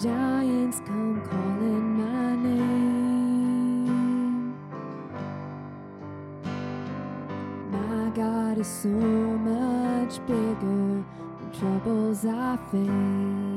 Giants come calling my name. My God is so much bigger than troubles I face.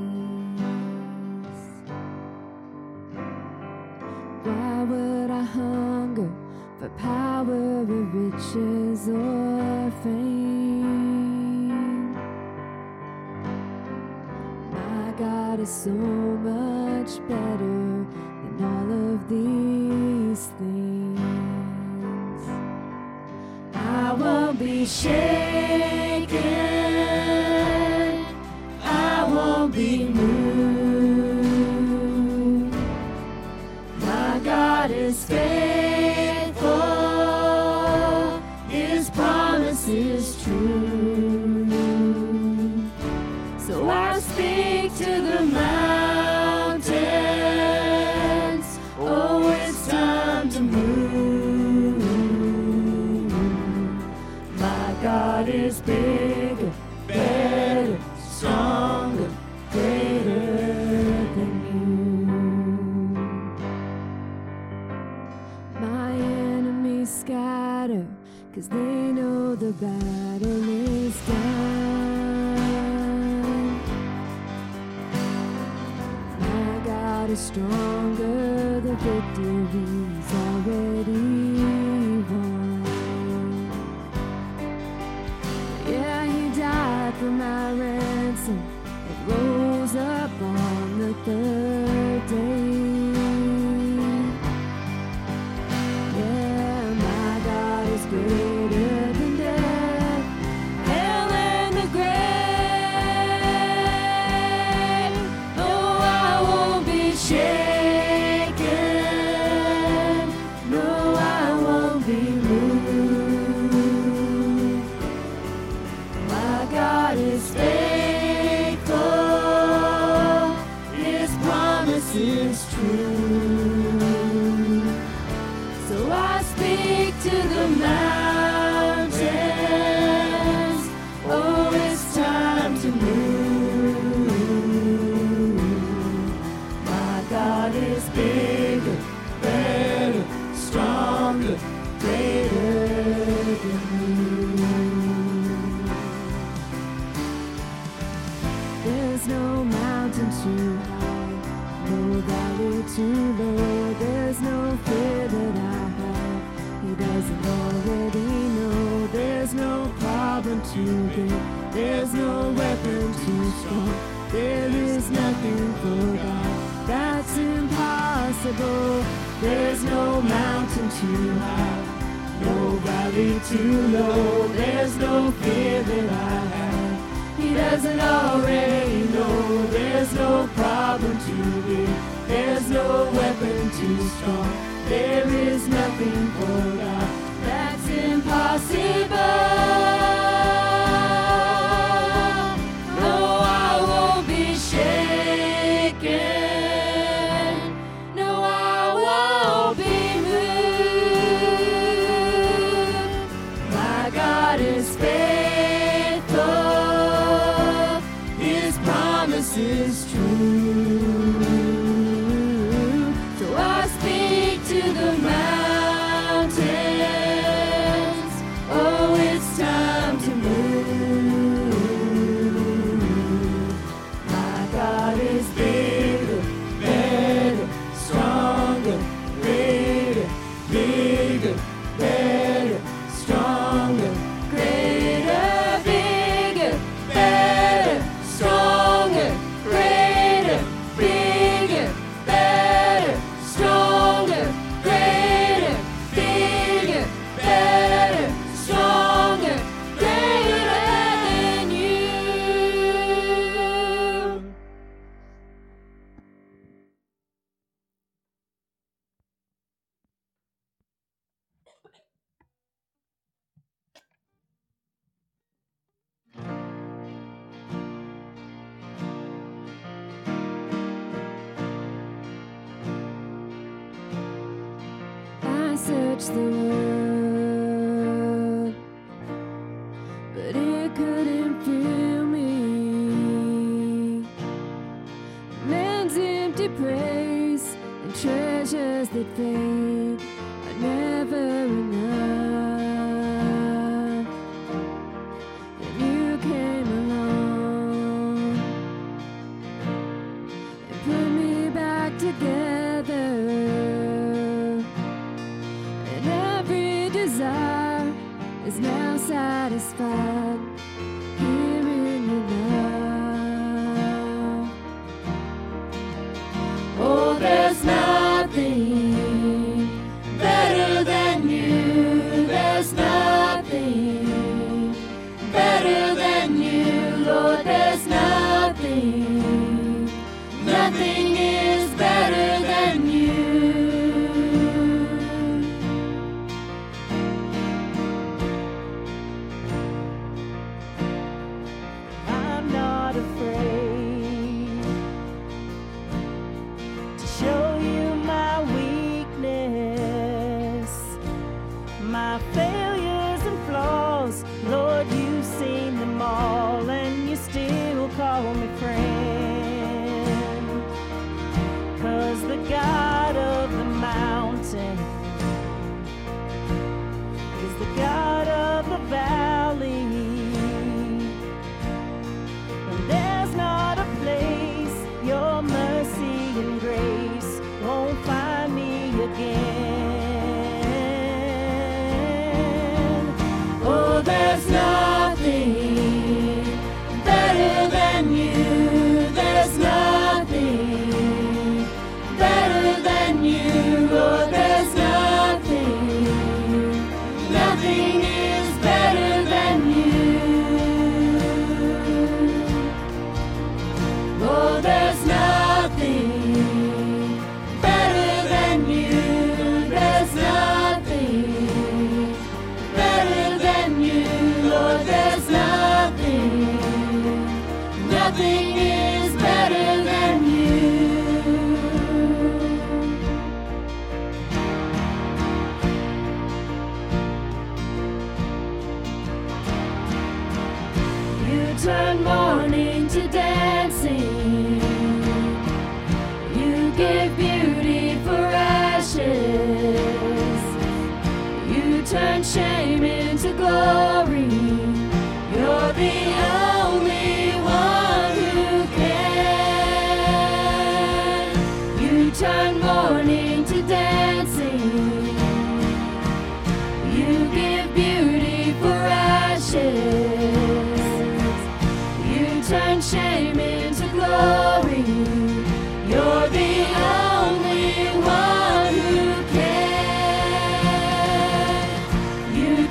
Cause they know the battle is done. My God is stronger, the victory. impossible. There's no mountain too high, no valley too low. There's no fear that I have. He doesn't already know. There's no problem too big. There's no weapon too strong. There is nothing for God that's impossible. watch the moon.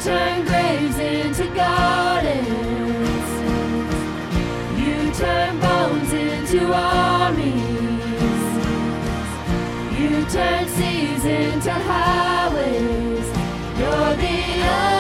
turn graves into gardens. You turn bones into armies. You turn seas into highways. You're the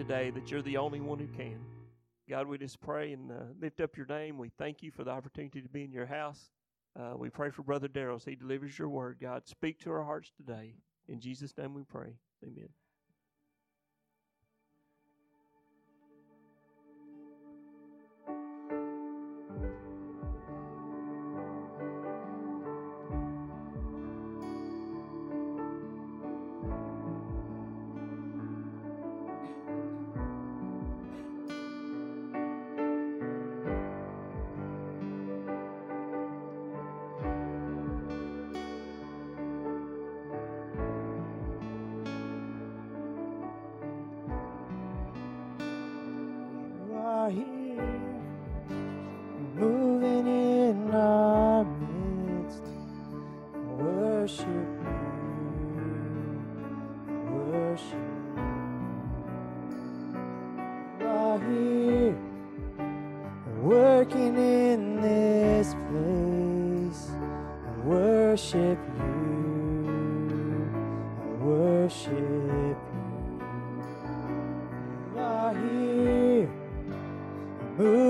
today that you're the only one who can. God, we just pray and uh, lift up your name. We thank you for the opportunity to be in your house. Uh, we pray for Brother Darrell as he delivers your word. God, speak to our hearts today. In Jesus' name we pray. Amen.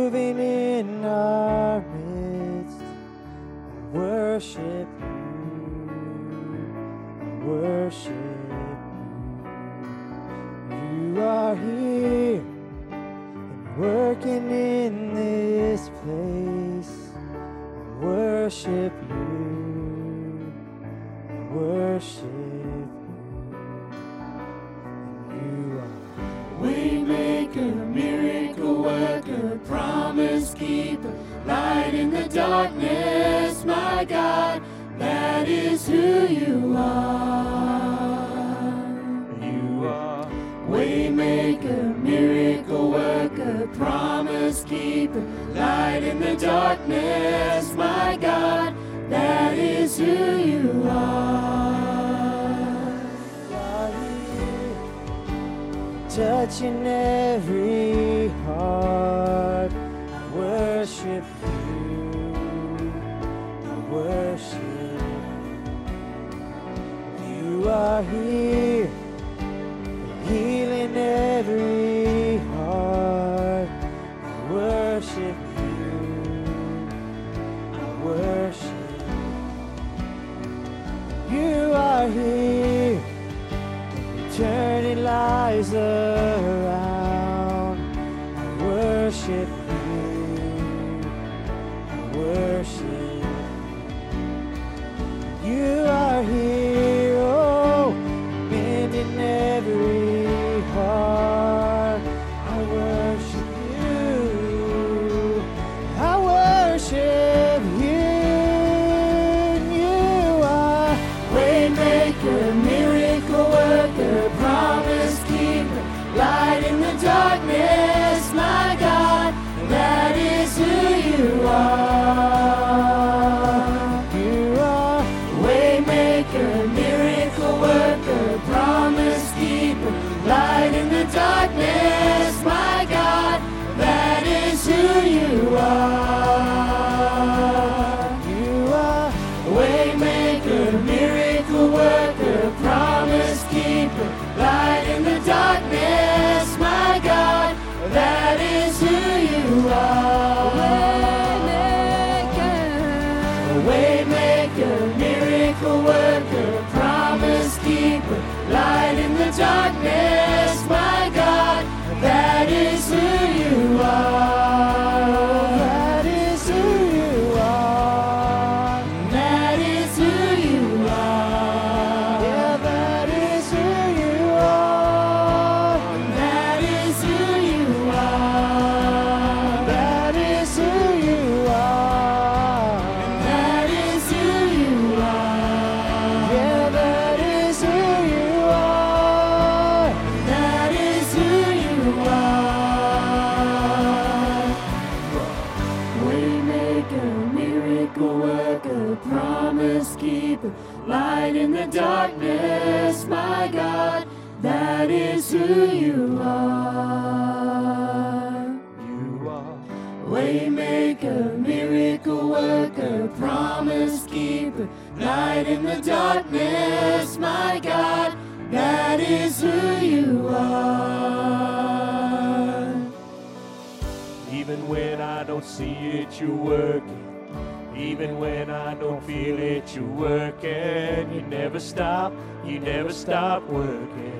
Moving in our midst. I worship you, I worship you. You are here, and working in this place. I worship you, darkness, my God, that is who you are. You are Waymaker, miracle worker, promise keeper, light in the darkness, my God, that is who you are. are touching every that is who you are. You are waymaker, miracle worker, promise keeper, light in the darkness, my God. That is who you are. Even when I don't see it, you're working. Even when I don't feel it, you're working. You never stop, you never stop working.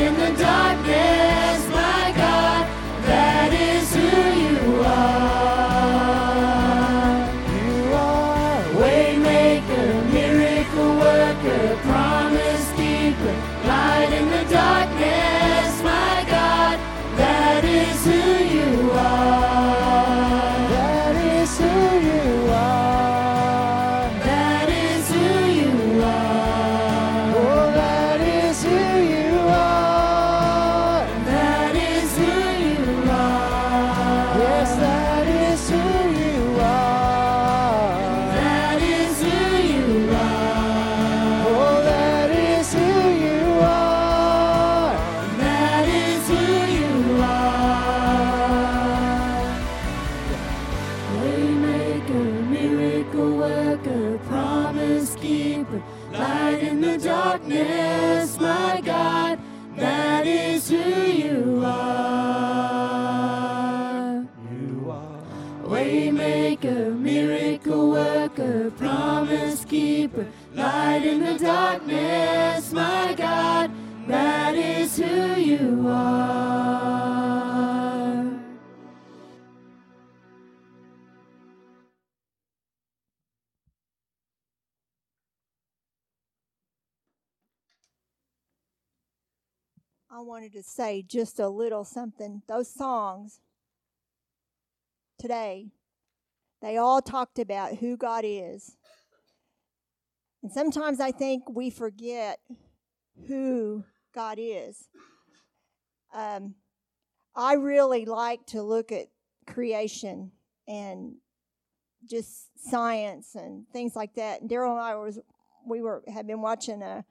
in the darkness, wanted to say just a little something. Those songs today, they all talked about who God is. And sometimes I think we forget who God is. Um, I really like to look at creation and just science and things like that. And Daryl and I was we were had been watching a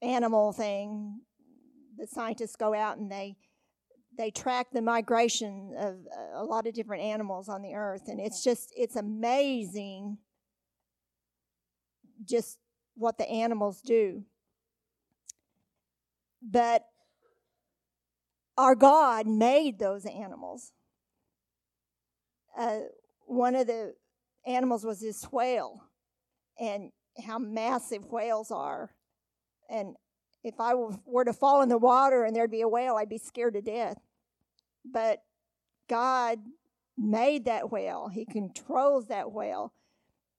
animal thing. The scientists go out and they they track the migration of a lot of different animals on the earth, and it's just it's amazing. Just what the animals do, but our God made those animals. Uh, one of the animals was this whale, and how massive whales are. And if I were to fall in the water and there'd be a whale, I'd be scared to death. But God made that whale, He controls that whale.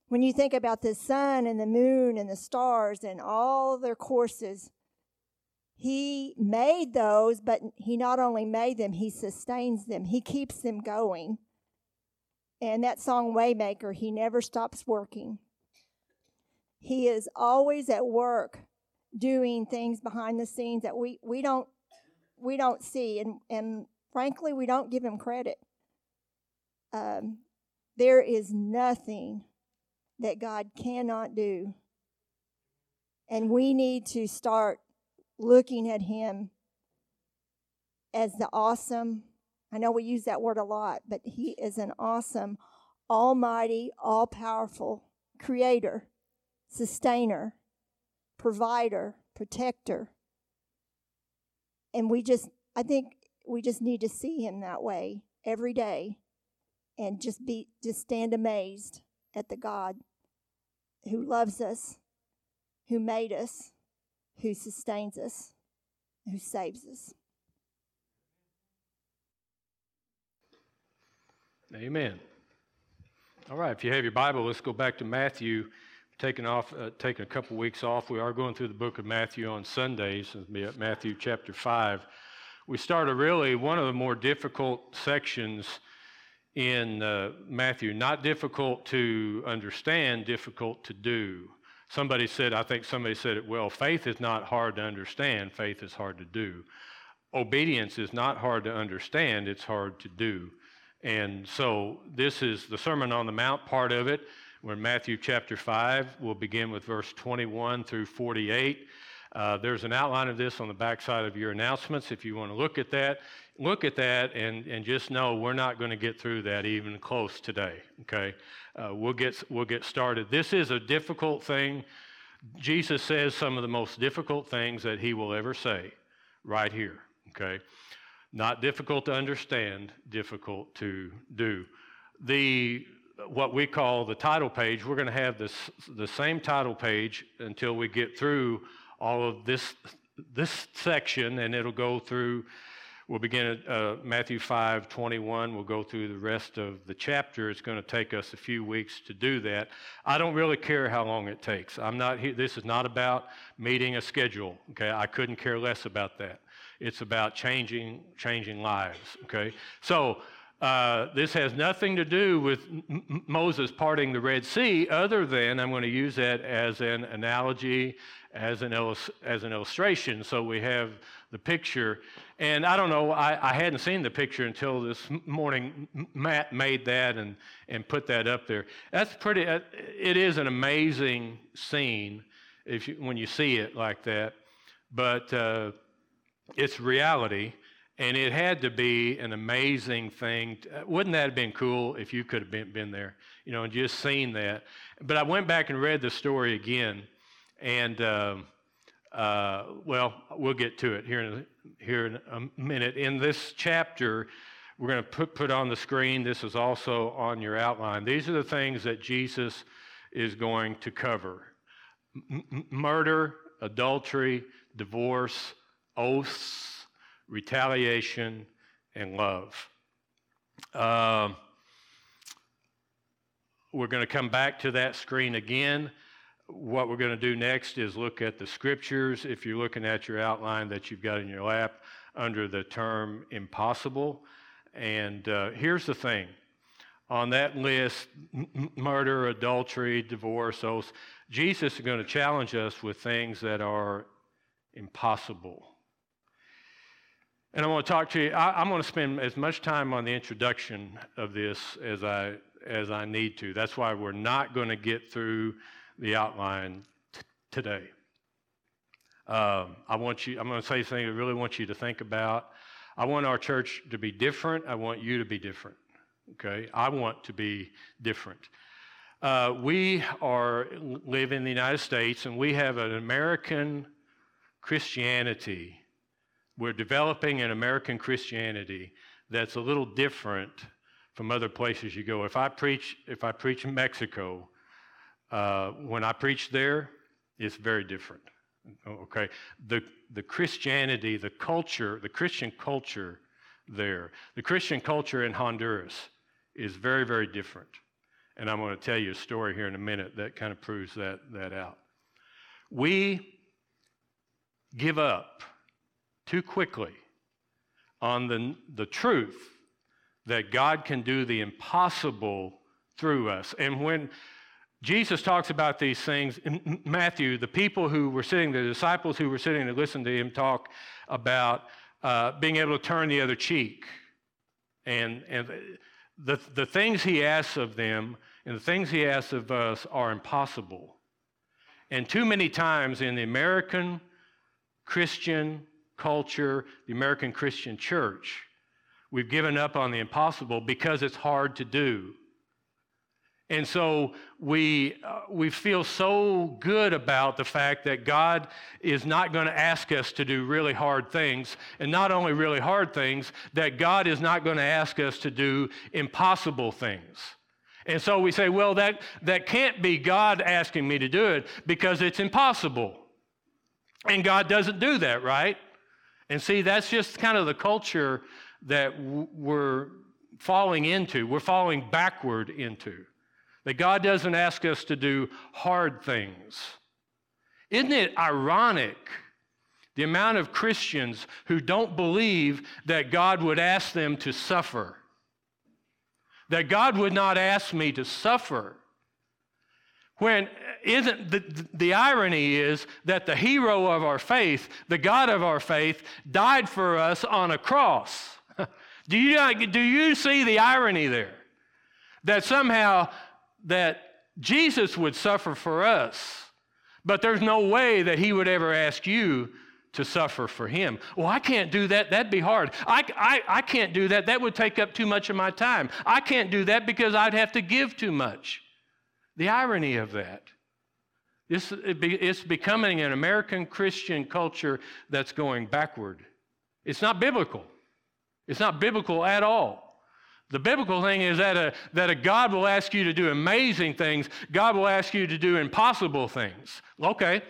When you think about the sun and the moon and the stars and all their courses, He made those, but He not only made them, He sustains them, He keeps them going. And that song, Waymaker, He never stops working. He is always at work doing things behind the scenes that we, we don't we don't see and, and frankly we don't give him credit. Um, there is nothing that god cannot do and we need to start looking at him as the awesome i know we use that word a lot but he is an awesome almighty all-powerful creator sustainer provider, protector. And we just, I think we just need to see him that way every day and just be, just stand amazed at the God who loves us, who made us, who sustains us, who saves us. Amen. All right, if you have your Bible, let's go back to Matthew taken off, uh, taken a couple weeks off. We are going through the book of Matthew on Sundays, Matthew chapter 5. We started really one of the more difficult sections in uh, Matthew. Not difficult to understand, difficult to do. Somebody said, I think somebody said it well faith is not hard to understand, faith is hard to do. Obedience is not hard to understand, it's hard to do. And so this is the Sermon on the Mount part of it. We're in Matthew chapter 5. We'll begin with verse 21 through 48. Uh, there's an outline of this on the backside of your announcements if you want to look at that. Look at that and, and just know we're not going to get through that even close today, okay? Uh, we'll, get, we'll get started. This is a difficult thing. Jesus says some of the most difficult things that he will ever say right here, okay? Not difficult to understand, difficult to do. The what we call the title page, we're going to have this the same title page until we get through all of this this section, and it'll go through. We'll begin at uh, Matthew 5 21. We'll go through the rest of the chapter. It's going to take us a few weeks to do that. I don't really care how long it takes. I'm not here. This is not about meeting a schedule. Okay, I couldn't care less about that. It's about changing, changing lives. Okay? So, uh, this has nothing to do with M- Moses parting the Red Sea, other than I'm going to use that as an analogy, as an, illus- as an illustration. So we have the picture. And I don't know, I, I hadn't seen the picture until this morning. Matt made that and, and put that up there. That's pretty, uh, it is an amazing scene if you, when you see it like that. But uh, it's reality, and it had to be an amazing thing. Wouldn't that have been cool if you could have been, been there, you know, and just seen that? But I went back and read the story again, and uh, uh, well, we'll get to it here in a, here in a minute. In this chapter, we're going to put, put on the screen. This is also on your outline. These are the things that Jesus is going to cover M- murder, adultery, divorce, oaths, retaliation, and love. Uh, we're going to come back to that screen again. What we're going to do next is look at the scriptures. If you're looking at your outline that you've got in your lap under the term impossible. And uh, here's the thing on that list m- murder, adultery, divorce, Jesus is going to challenge us with things that are impossible. And I want to talk to you. I, am going to spend as much time on the introduction of this as I as I need to. That's why we're not going to get through the outline t- today. Um, I want you. I'm going to say something I really want you to think about. I want our church to be different. I want you to be different. Okay. I want to be different. Uh, we are live in the United States, and we have an American Christianity we're developing an American Christianity that's a little different from other places you go. If I preach, if I preach in Mexico, uh, when I preach there, it's very different. Okay, the the Christianity, the culture, the Christian culture there, the Christian culture in Honduras is very very different, and I'm going to tell you a story here in a minute that kind of proves that that out. We give up too quickly on the, the truth that God can do the impossible through us. And when Jesus talks about these things in Matthew, the people who were sitting, the disciples who were sitting to listen to him talk about uh, being able to turn the other cheek. And, and the, the things he asks of them and the things he asks of us are impossible. And too many times in the American Christian culture, the American Christian church. We've given up on the impossible because it's hard to do. And so we, uh, we feel so good about the fact that God is not going to ask us to do really hard things. And not only really hard things, that God is not going to ask us to do impossible things. And so we say, well, that, that can't be God asking me to do it because it's impossible. And God doesn't do that, right? And see, that's just kind of the culture that we're falling into, we're falling backward into. that God doesn't ask us to do hard things. Isn't it ironic the amount of Christians who don't believe that God would ask them to suffer? That God would not ask me to suffer. When uh, isn't the, the irony is that the hero of our faith, the God of our faith, died for us on a cross. do, you, uh, do you see the irony there? That somehow that Jesus would suffer for us, but there's no way that he would ever ask you to suffer for him. Well, I can't do that. That'd be hard. I, I, I can't do that. That would take up too much of my time. I can't do that because I'd have to give too much. The irony of that. It's, it's becoming an American Christian culture that's going backward. It's not biblical. It's not biblical at all. The biblical thing is that a, that a God will ask you to do amazing things, God will ask you to do impossible things. Okay,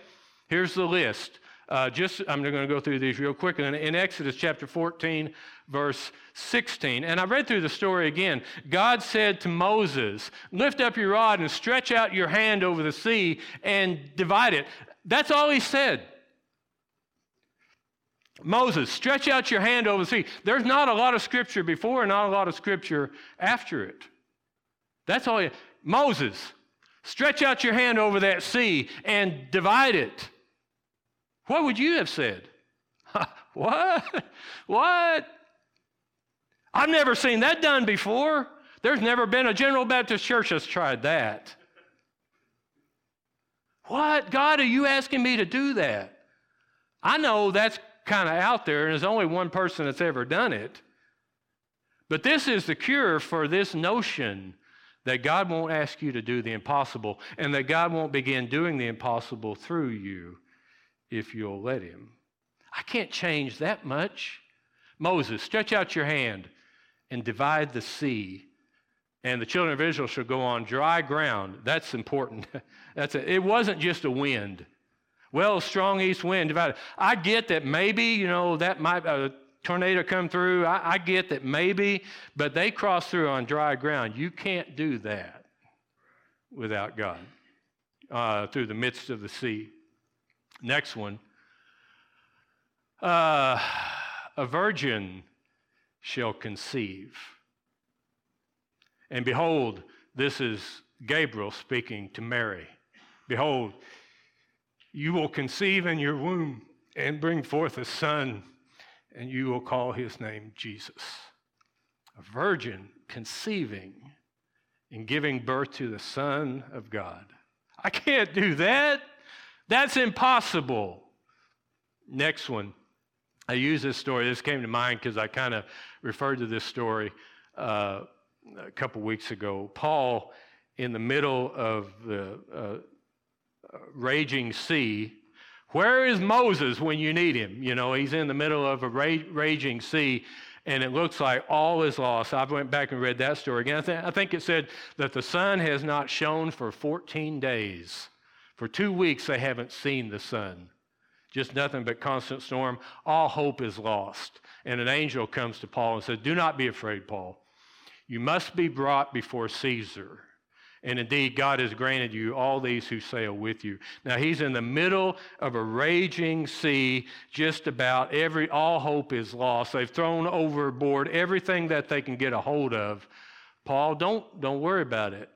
here's the list. Uh, just I'm going to go through these real quick. In, in Exodus chapter 14, verse 16, and I read through the story again. God said to Moses, "Lift up your rod and stretch out your hand over the sea and divide it." That's all he said. Moses, stretch out your hand over the sea. There's not a lot of scripture before and not a lot of scripture after it. That's all. You, Moses, stretch out your hand over that sea and divide it. What would you have said? what? What? I've never seen that done before. There's never been a General Baptist church that's tried that. What? God, are you asking me to do that? I know that's kind of out there, and there's only one person that's ever done it. But this is the cure for this notion that God won't ask you to do the impossible and that God won't begin doing the impossible through you if you'll let Him. I can't change that much. Moses, stretch out your hand and divide the sea. And the children of Israel shall go on dry ground. That's important. That's a, it wasn't just a wind. Well, strong east wind divided. I get that maybe, you know, that might a tornado come through. I, I get that maybe, but they cross through on dry ground. You can't do that without God uh, through the midst of the sea. Next one. Uh, a virgin shall conceive. And behold, this is Gabriel speaking to Mary. Behold, you will conceive in your womb and bring forth a son, and you will call his name Jesus. A virgin conceiving and giving birth to the Son of God. I can't do that. That's impossible. Next one. I use this story. This came to mind because I kind of referred to this story uh, a couple weeks ago. Paul, in the middle of the uh, raging sea. Where is Moses when you need him? You know, he's in the middle of a ra- raging sea, and it looks like all is lost. I went back and read that story again. I, th- I think it said that the sun has not shone for 14 days. For two weeks, they haven't seen the sun. Just nothing but constant storm. All hope is lost. And an angel comes to Paul and says, Do not be afraid, Paul. You must be brought before Caesar. And indeed, God has granted you all these who sail with you. Now, he's in the middle of a raging sea. Just about every, all hope is lost. They've thrown overboard everything that they can get a hold of. Paul, don't, don't worry about it.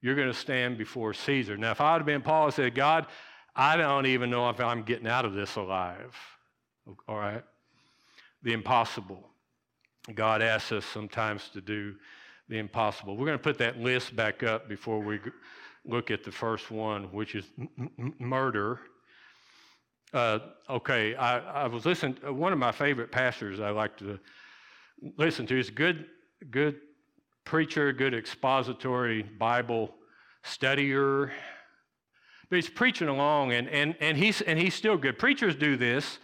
You're going to stand before Caesar. Now, if I would have been Paul, I said, God, I don't even know if I'm getting out of this alive. All right? The impossible. God asks us sometimes to do the impossible. We're going to put that list back up before we look at the first one, which is m- murder. Uh, okay, I, I, was listening. One of my favorite pastors I like to listen to is good, good preacher, good expository Bible studier. But he's preaching along, and, and, and, he's, and he's still good. Preachers do this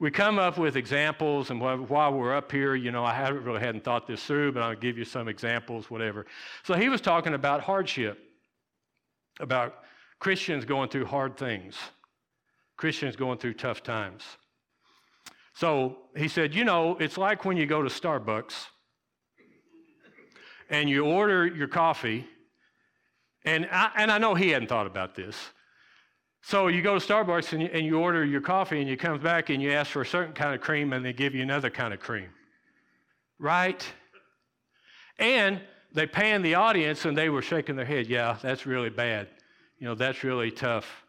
we come up with examples, and while we're up here, you know, I haven't really hadn't thought this through, but I'll give you some examples, whatever. So he was talking about hardship, about Christians going through hard things, Christians going through tough times. So he said, you know, it's like when you go to Starbucks and you order your coffee And I, and I know he hadn't thought about this. So you go to Starbucks and you, and you order your coffee and you come back and you ask for a certain kind of cream and they give you another kind of cream. Right? And they pan the audience and they were shaking their head. Yeah, that's really bad. You know, that's really tough.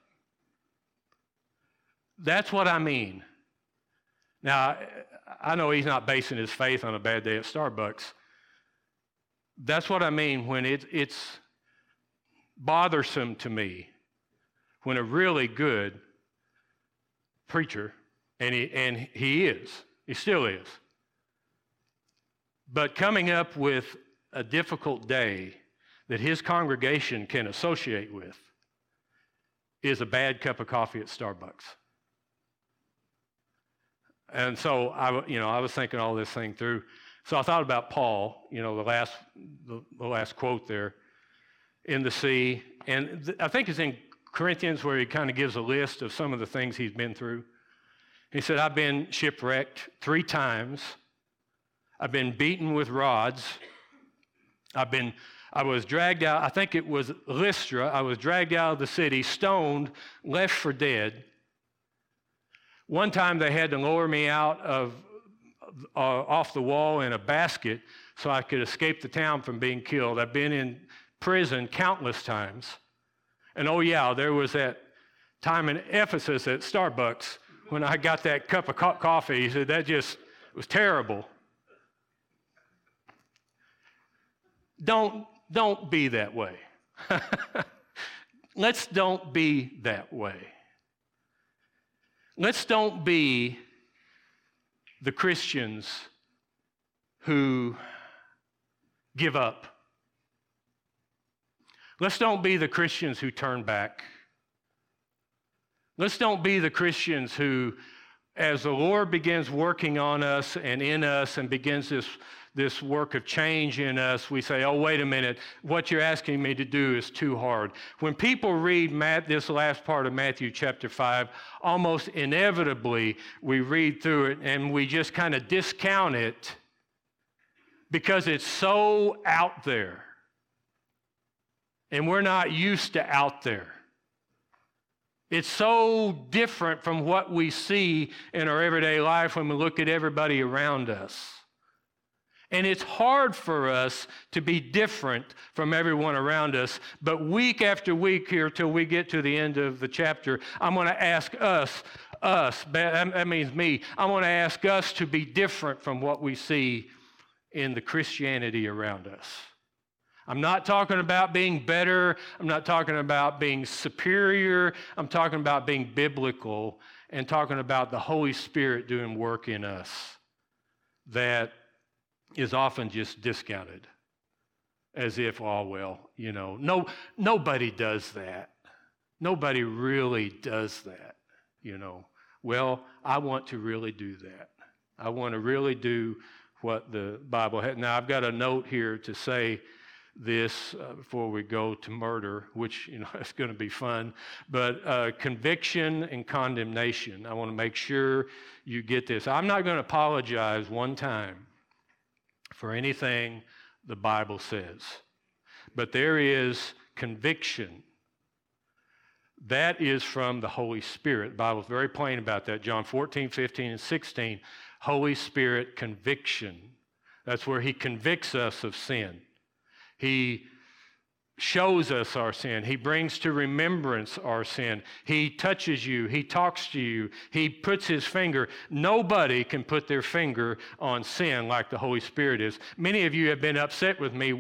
That's what I mean. Now, I know he's not basing his faith on a bad day at Starbucks. That's what I mean when it, it's bothersome to me when a really good preacher, and he, and he is, he still is, but coming up with a difficult day that his congregation can associate with is a bad cup of coffee at Starbucks. And so I, you know, I was thinking all this thing through. So I thought about Paul, you know, the last, the, the last quote there in the sea. And th- I think it's in Corinthians where he kind of gives a list of some of the things he's been through. He said, I've been shipwrecked three times. I've been beaten with rods. I've been, I was dragged out, I think it was Lystra. I was dragged out of the city, stoned, left for dead. One time they had to lower me out of, uh, off the wall in a basket so I could escape the town from being killed. I've been in prison countless times. And oh, yeah, there was that time in Ephesus at Starbucks when I got that cup of co- coffee. He said, that just was terrible. Don't, don't be that way. Let's don't be that way. Let's don't be the Christians who give up. Let's don't be the Christians who turn back. Let's don't be the Christians who, as the Lord begins working on us and in us and begins this this work of change in us, we say, oh, wait a minute, what you're asking me to do is too hard. When people read Matt, this last part of Matthew chapter 5, almost inevitably we read through it and we just kind of discount it because it's so out there. And we're not used to out there. It's so different from what we see in our everyday life when we look at everybody around us. And it's hard for us to be different from everyone around us. But week after week here, till we get to the end of the chapter, I'm going to ask us, us, that means me, I'm going to ask us to be different from what we see in the Christianity around us. I'm not talking about being better. I'm not talking about being superior. I'm talking about being biblical and talking about the Holy Spirit doing work in us that is often just discounted as if, oh, well, you know, no, nobody does that. Nobody really does that, you know. Well, I want to really do that. I want to really do what the Bible has. Now, I've got a note here to say this uh, before we go to murder, which, you know, is going to be fun. But uh, conviction and condemnation. I want to make sure you get this. I'm not going to apologize one time for anything the Bible says. But there is conviction. That is from the Holy Spirit. The Bible's very plain about that. John 14, 15, and 16. Holy Spirit conviction. That's where He convicts us of sin. He shows us our sin. He brings to remembrance our sin. He touches you. He talks to you. He puts his finger. Nobody can put their finger on sin like the Holy Spirit is. Many of you have been upset with me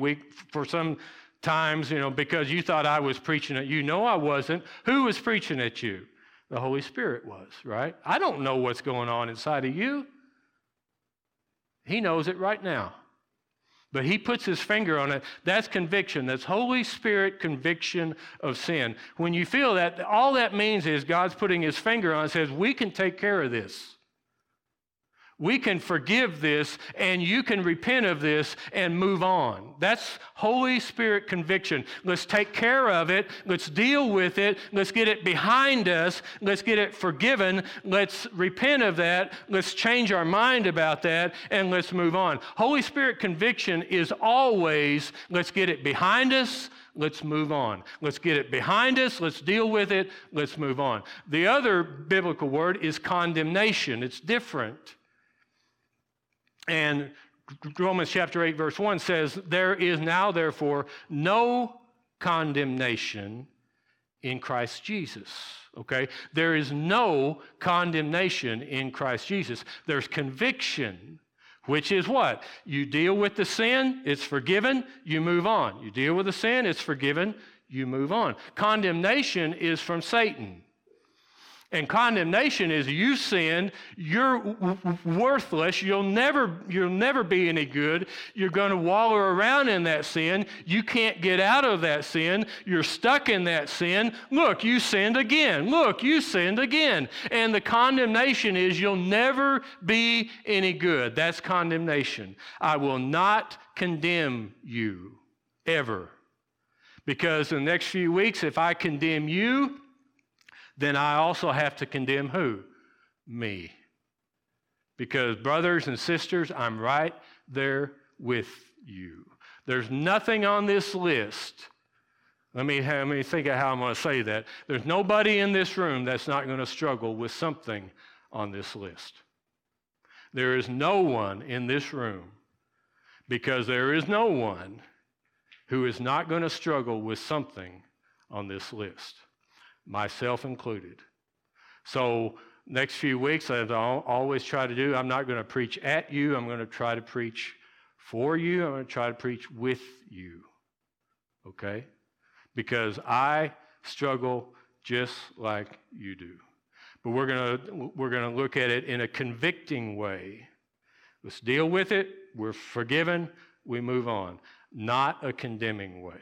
for some times, you know, because you thought I was preaching at you. No, I wasn't. Who was preaching at you? The Holy Spirit was, right? I don't know what's going on inside of you. He knows it right now. But he puts his finger on it. That's conviction. That's Holy Spirit conviction of sin. When you feel that, all that means is God's putting his finger on and says, We can take care of this. We can forgive this and you can repent of this and move on. That's Holy Spirit conviction. Let's take care of it. Let's deal with it. Let's get it behind us. Let's get it forgiven. Let's repent of that. Let's change our mind about that and let's move on. Holy Spirit conviction is always let's get it behind us. Let's move on. Let's get it behind us. Let's deal with it. Let's move on. The other biblical word is condemnation. It's different. And Romans chapter 8, verse 1 says, There is now, therefore, no condemnation in Christ Jesus. Okay? There is no condemnation in Christ Jesus. There's conviction, which is what? You deal with the sin, it's forgiven, you move on. You deal with the sin, it's forgiven, you move on. Condemnation is from Satan. And condemnation is you sinned, you're w- worthless, you'll never, you'll never be any good. You're going to wallow around in that sin. You can't get out of that sin. You're stuck in that sin. Look, you sinned again. Look, you sinned again. And the condemnation is you'll never be any good. That's condemnation. I will not condemn you ever. Because in the next few weeks, if I condemn you, then I also have to condemn who? Me. Because, brothers and sisters, I'm right there with you. There's nothing on this list. Let me, let me think of how I'm going to say that. There's nobody in this room that's not going to struggle with something on this list. There is no one in this room because there is no one who is not going to struggle with something on this list myself included. So, next few weeks, as I always try to do, I'm not going to preach at you, I'm going to try to preach for you, I'm going to try to preach with you. Okay? Because I struggle just like you do. But we're going to we're going to look at it in a convicting way. Let's deal with it. We're forgiven. We move on. Not a condemning way.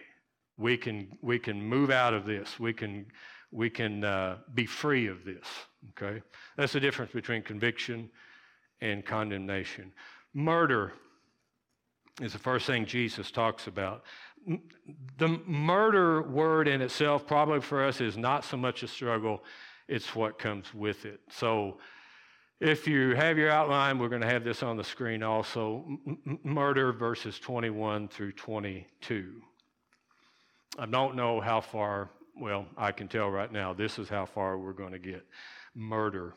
We can we can move out of this. We can we can uh, be free of this. Okay? That's the difference between conviction and condemnation. Murder is the first thing Jesus talks about. The murder word in itself, probably for us, is not so much a struggle, it's what comes with it. So, if you have your outline, we're going to have this on the screen also. M- murder verses 21 through 22. I don't know how far well, I can tell right now, this is how far we're going to get murder.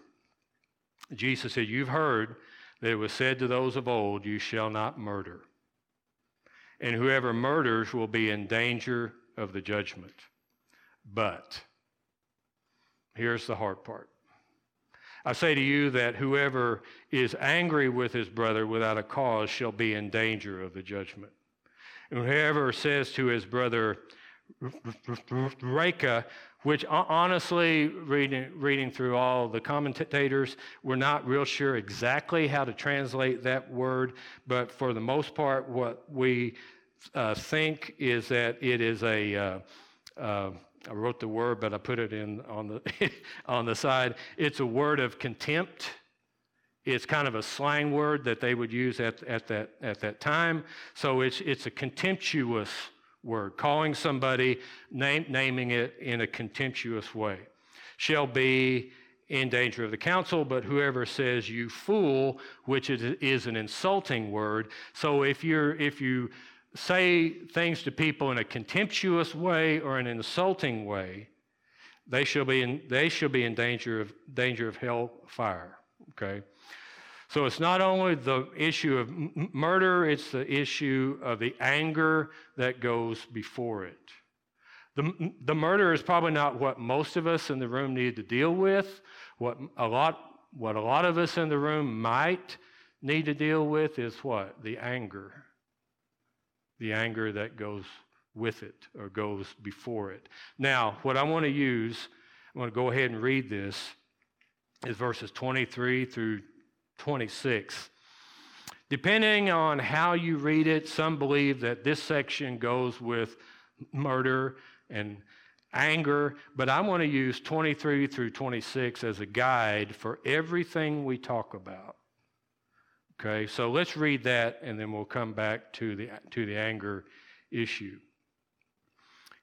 Jesus said, You've heard that it was said to those of old, You shall not murder. And whoever murders will be in danger of the judgment. But, here's the hard part. I say to you that whoever is angry with his brother without a cause shall be in danger of the judgment. And whoever says to his brother, Raca, which honestly, reading, reading through all the commentators, we're not real sure exactly how to translate that word, but for the most part, what we uh, think is that it is a. Uh, uh, I wrote the word, but I put it in on the on the side. It's a word of contempt. It's kind of a slang word that they would use at, at that at that time. So it's it's a contemptuous word, calling somebody, name, naming it in a contemptuous way, shall be in danger of the council, but whoever says you fool, which is, an insulting word. So if you're if you say things to people in a contemptuous way or an insulting way, they shall be in, they shall be in danger of danger of hell fire. Okay. So it's not only the issue of m- murder, it's the issue of the anger that goes before it. The, the murder is probably not what most of us in the room need to deal with. What a lot, what a lot of us in the room might need to deal with is what? The anger. The anger that goes with it or goes before it. Now, what I want to use, I want to go ahead and read this, is verses 23 through 26. Depending on how you read it, some believe that this section goes with murder and anger, but I want to use 23 through 26 as a guide for everything we talk about. Okay, so let's read that and then we'll come back to the, to the anger issue.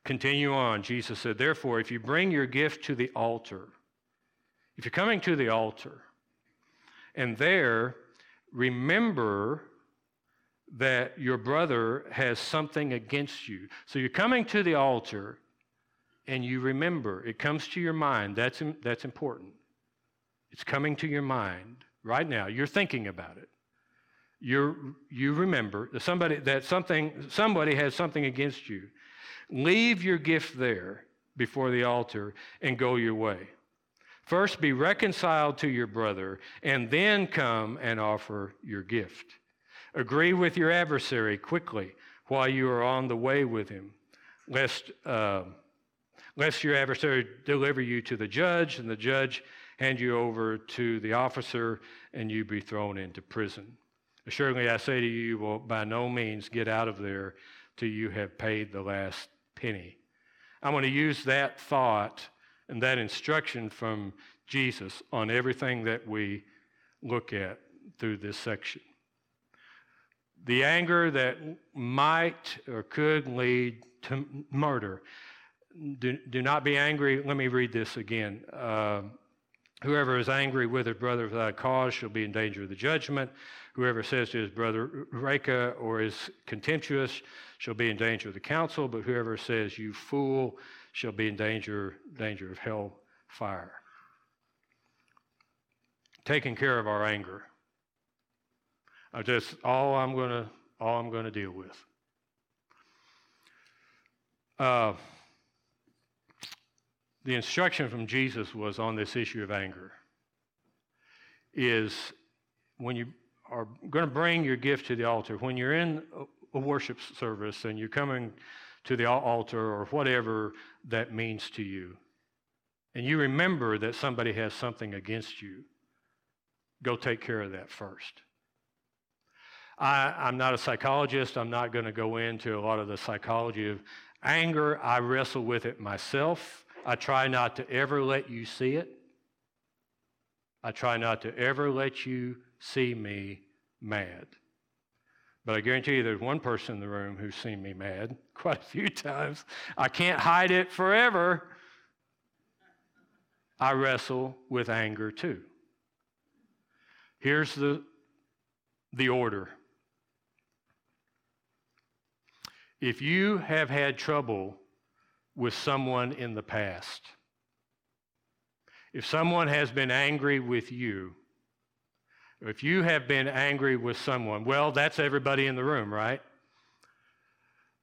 Continue on. Jesus said, Therefore, if you bring your gift to the altar, if you're coming to the altar, and there remember that your brother has something against you. So you're coming to the altar and you remember, it comes to your mind. That's, that's important. It's coming to your mind right now. You're thinking about it. You're, you remember that somebody, that something, somebody has something against you. Leave your gift there before the altar and go your way. First, be reconciled to your brother, and then come and offer your gift. Agree with your adversary quickly while you are on the way with him, lest, uh, lest your adversary deliver you to the judge, and the judge hand you over to the officer, and you be thrown into prison. Assuredly, I say to you, you will by no means get out of there till you have paid the last penny. I'm going to use that thought and that instruction from Jesus on everything that we look at through this section. The anger that might or could lead to murder. Do, do not be angry. Let me read this again. Uh, Whoever is angry with his brother without cause shall be in danger of the judgment. Whoever says to his brother, Raca, or is contemptuous, shall be in danger of the council. But whoever says, You fool, shall be in danger, danger of hell fire. Taking care of our anger. I just all I'm gonna all I'm gonna deal with. Uh, the instruction from Jesus was on this issue of anger is when you are going to bring your gift to the altar, when you're in a worship service and you're coming to the altar or whatever that means to you, and you remember that somebody has something against you, go take care of that first. I, am not a psychologist. I'm not going to go into a lot of the psychology of anger. I wrestle with it myself. I try not to ever let you see it. I try not to ever let you see me mad. But I guarantee you there's one person in the room who's seen me mad quite a few times. I can't hide it forever. I wrestle with anger too. Here's the, the order. If you have had trouble with someone in the past. If someone has been angry with you, if you have been angry with someone, well, that's everybody in the room, right?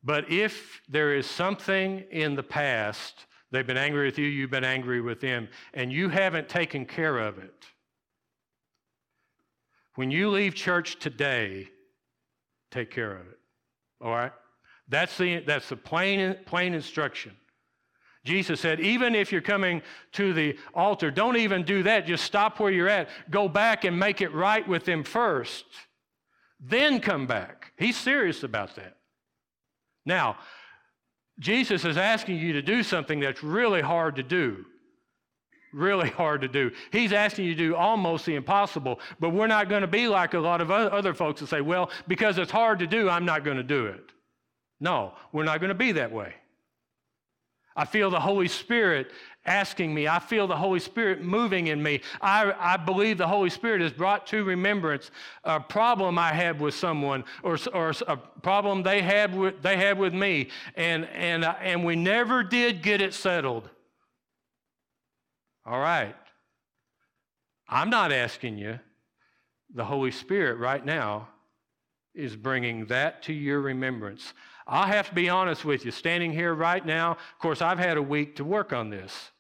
But if there is something in the past, they've been angry with you, you've been angry with them, and you haven't taken care of it, when you leave church today, take care of it. All right? That's the, that's the plain, plain instruction. Jesus said, even if you're coming to the altar, don't even do that. Just stop where you're at. Go back and make it right with them first. Then come back. He's serious about that. Now, Jesus is asking you to do something that's really hard to do. Really hard to do. He's asking you to do almost the impossible, but we're not going to be like a lot of other folks that say, well, because it's hard to do, I'm not going to do it. No, we're not going to be that way. I feel the Holy Spirit asking me. I feel the Holy Spirit moving in me. I, I believe the Holy Spirit has brought to remembrance a problem I had with someone or, or a problem they had with, they had with me, and, and, uh, and we never did get it settled. All right. I'm not asking you. The Holy Spirit right now is bringing that to your remembrance. I have to be honest with you, standing here right now, of course, I've had a week to work on this.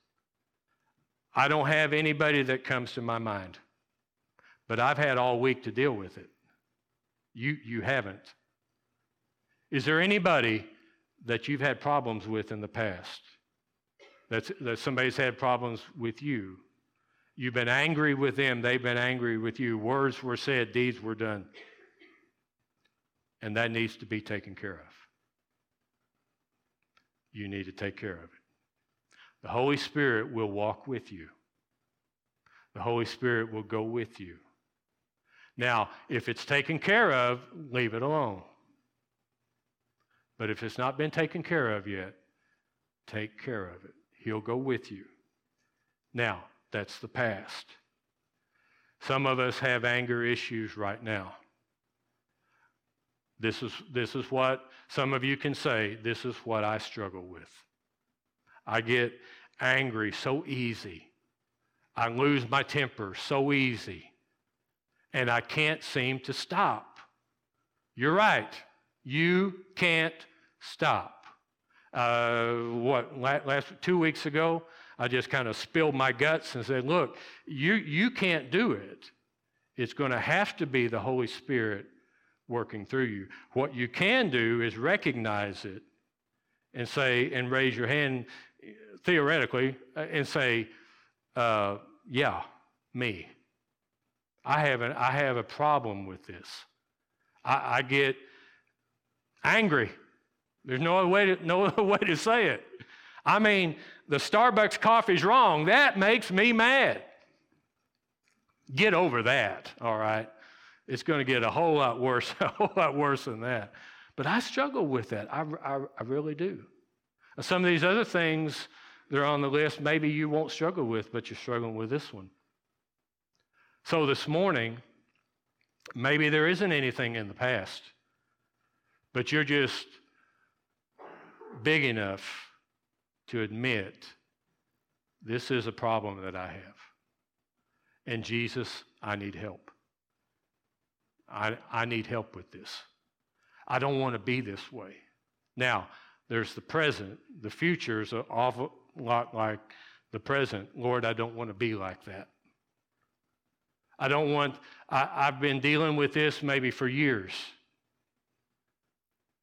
I don't have anybody that comes to my mind, but I've had all week to deal with it. You, you haven't. Is there anybody that you've had problems with in the past? That's, that somebody's had problems with you? You've been angry with them, they've been angry with you. Words were said, deeds were done. And that needs to be taken care of you need to take care of it. The Holy Spirit will walk with you, the Holy Spirit will go with you. Now, if it's taken care of, leave it alone. But if it's not been taken care of yet, take care of it. He'll go with you. Now, that's the past. Some of us have anger issues right now. This is, this is what some of you can say, this is what I struggle with. I get angry so easy. I lose my temper so easy. And I can't seem to stop. You're right. You can't stop. Uh, what, last two weeks ago, I just kind of spilled my guts and said, Look, you, you can't do it. It's going to have to be the Holy Spirit working through you. What you can do is recognize it and say, and raise your hand theoretically uh, and say, uh, Yeah, me. I have, an, I have a problem with this. I, I get angry. There's no other, way to, no other way to say it. I mean, the Starbucks coffee's wrong. That makes me mad. Get over that, all right? It's going to get a whole lot worse, a whole lot worse than that. But I struggle with that. I, I, I really do. Some of these other things that are on the list, maybe you won't struggle with, but you're struggling with this one. So this morning, maybe there isn't anything in the past, but you're just big enough to admit this is a problem that I have. And Jesus, I need help. I, I need help with this. I don't want to be this way. Now, there's the present. The future is an awful lot like the present. Lord, I don't want to be like that. I don't want, I, have been dealing with this maybe for years.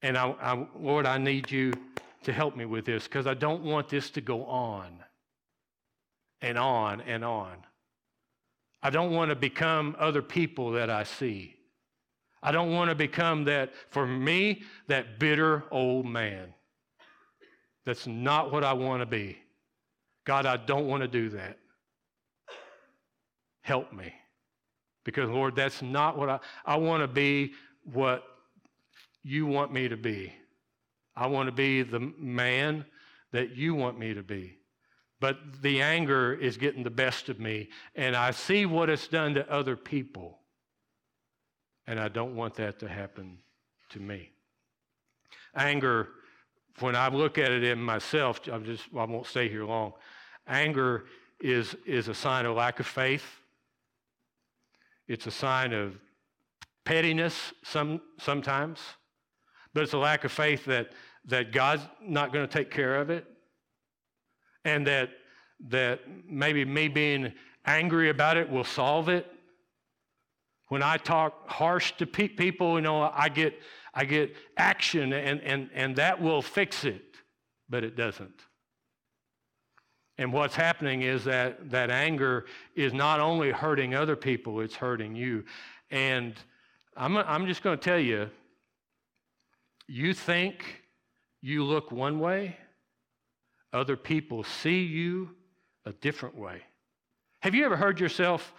And I, I, Lord, I need you to help me with this because I don't want this to go on and on and on. I don't want to become other people that I see. I don't want to become that, for me, that bitter old man. That's not what I want to be. God, I don't want to do that. Help me. Because, Lord, that's not what I, I want to be what you want me to be. I want to be the man that you want me to be. But the anger is getting the best of me, and I see what it's done to other people. And I don't want that to happen to me. Anger, when I look at it in myself, I just I won't stay here long. Anger is, is a sign of lack of faith. It's a sign of pettiness some, sometimes. But it's a lack of faith that, that God's not going to take care of it. And that, that maybe me being angry about it will solve it. When I talk harsh to pe- people, you know, I get, I get action and, and, and that will fix it, but it doesn't. And what's happening is that that anger is not only hurting other people, it's hurting you. And I'm, I'm just going to tell you you think you look one way, other people see you a different way. Have you ever heard yourself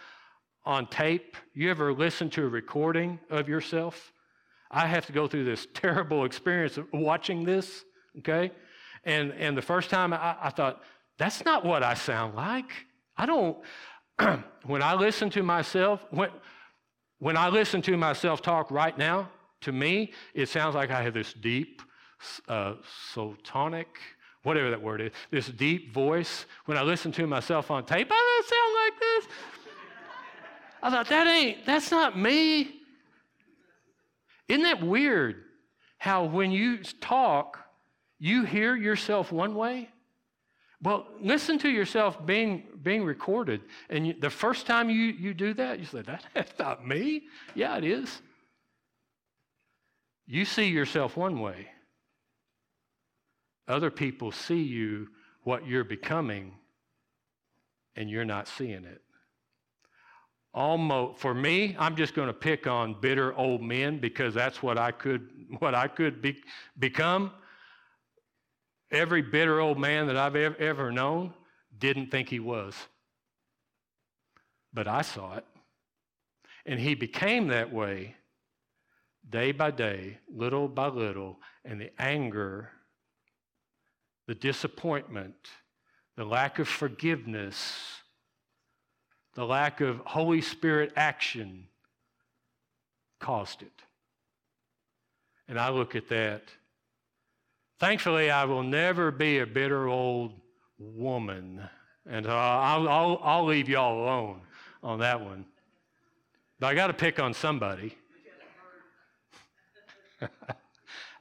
on tape? You ever listened to a recording of yourself? I have to go through this terrible experience of watching this, okay? And, and the first time I, I thought, that's not what I sound like. I don't, when I listen to myself, when, when I listen to myself talk right now, to me, it sounds like I have this deep, uh, sotonic, whatever that word is, this deep voice. When I listen to myself on tape, I don't sound like this. I thought, that ain't, that's not me. Isn't that weird how when you talk, you hear yourself one way? Well, listen to yourself being, being recorded. And you, the first time you, you do that, you say, that, that's not me. Yeah, it is. You see yourself one way. Other people see you, what you're becoming, and you're not seeing it. Almost for me, I'm just going to pick on bitter old men because that's what I could what I could be, become. Every bitter old man that I've ever, ever known didn't think he was. But I saw it. And he became that way day by day, little by little, and the anger, the disappointment, the lack of forgiveness, the lack of Holy Spirit action caused it. And I look at that. Thankfully, I will never be a bitter old woman. And uh, I'll, I'll, I'll leave y'all alone on that one. But I got to pick on somebody.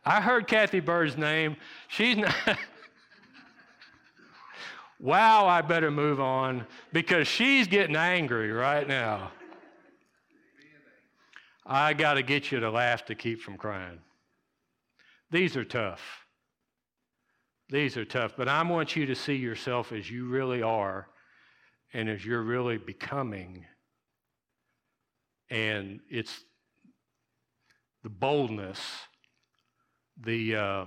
I heard Kathy Bird's name. She's not. wow, I better move on because she's getting angry right now. I got to get you to laugh to keep from crying. These are tough. These are tough, but I want you to see yourself as you really are and as you're really becoming. And it's the boldness, the uh,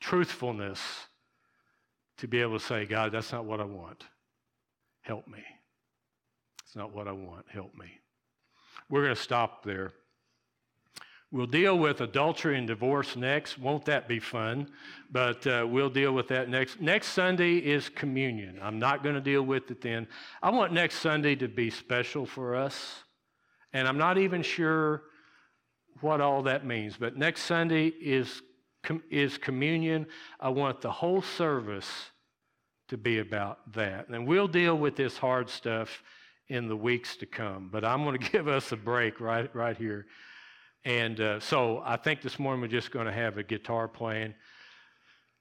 truthfulness to be able to say, God, that's not what I want. Help me. It's not what I want. Help me. We're going to stop there. We'll deal with adultery and divorce next. Won't that be fun? But uh, we'll deal with that next. Next Sunday is communion. I'm not going to deal with it then. I want next Sunday to be special for us. And I'm not even sure what all that means. But next Sunday is, com- is communion. I want the whole service to be about that. And we'll deal with this hard stuff in the weeks to come. But I'm going to give us a break right, right here. And uh, so I think this morning we're just going to have a guitar playing.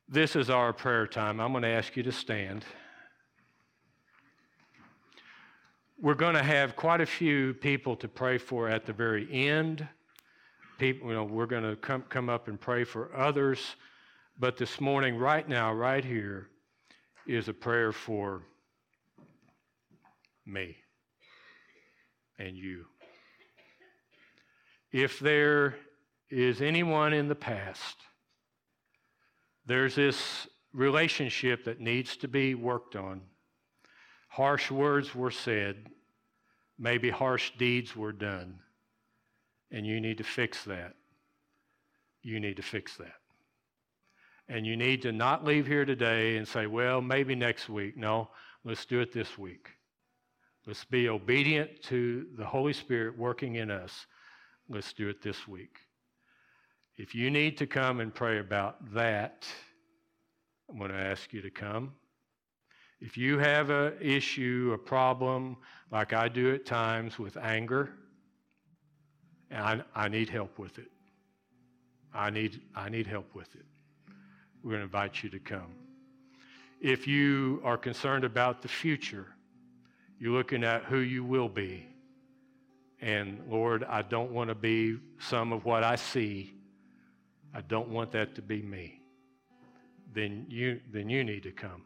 This is our prayer time. I'm going to ask you to stand. We're going to have quite a few people to pray for at the very end. People, you know, we're going to come, come up and pray for others. But this morning, right now, right here, is a prayer for me and you. If there is anyone in the past, there's this relationship that needs to be worked on. Harsh words were said, maybe harsh deeds were done, and you need to fix that. You need to fix that. And you need to not leave here today and say, well, maybe next week. No, let's do it this week. Let's be obedient to the Holy Spirit working in us Let's do it this week. If you need to come and pray about that, I'm going to ask you to come. If you have an issue, a problem, like I do at times with anger, and I, I need help with it. I need, I need help with it. We're going to invite you to come. If you are concerned about the future, you're looking at who you will be, and Lord, I don't want to be some of what I see. I don't want that to be me. Then you, then you need to come.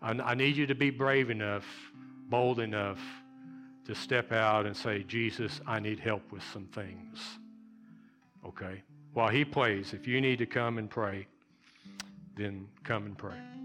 I, I need you to be brave enough, bold enough to step out and say, Jesus, I need help with some things. Okay? While he plays, if you need to come and pray, then come and pray.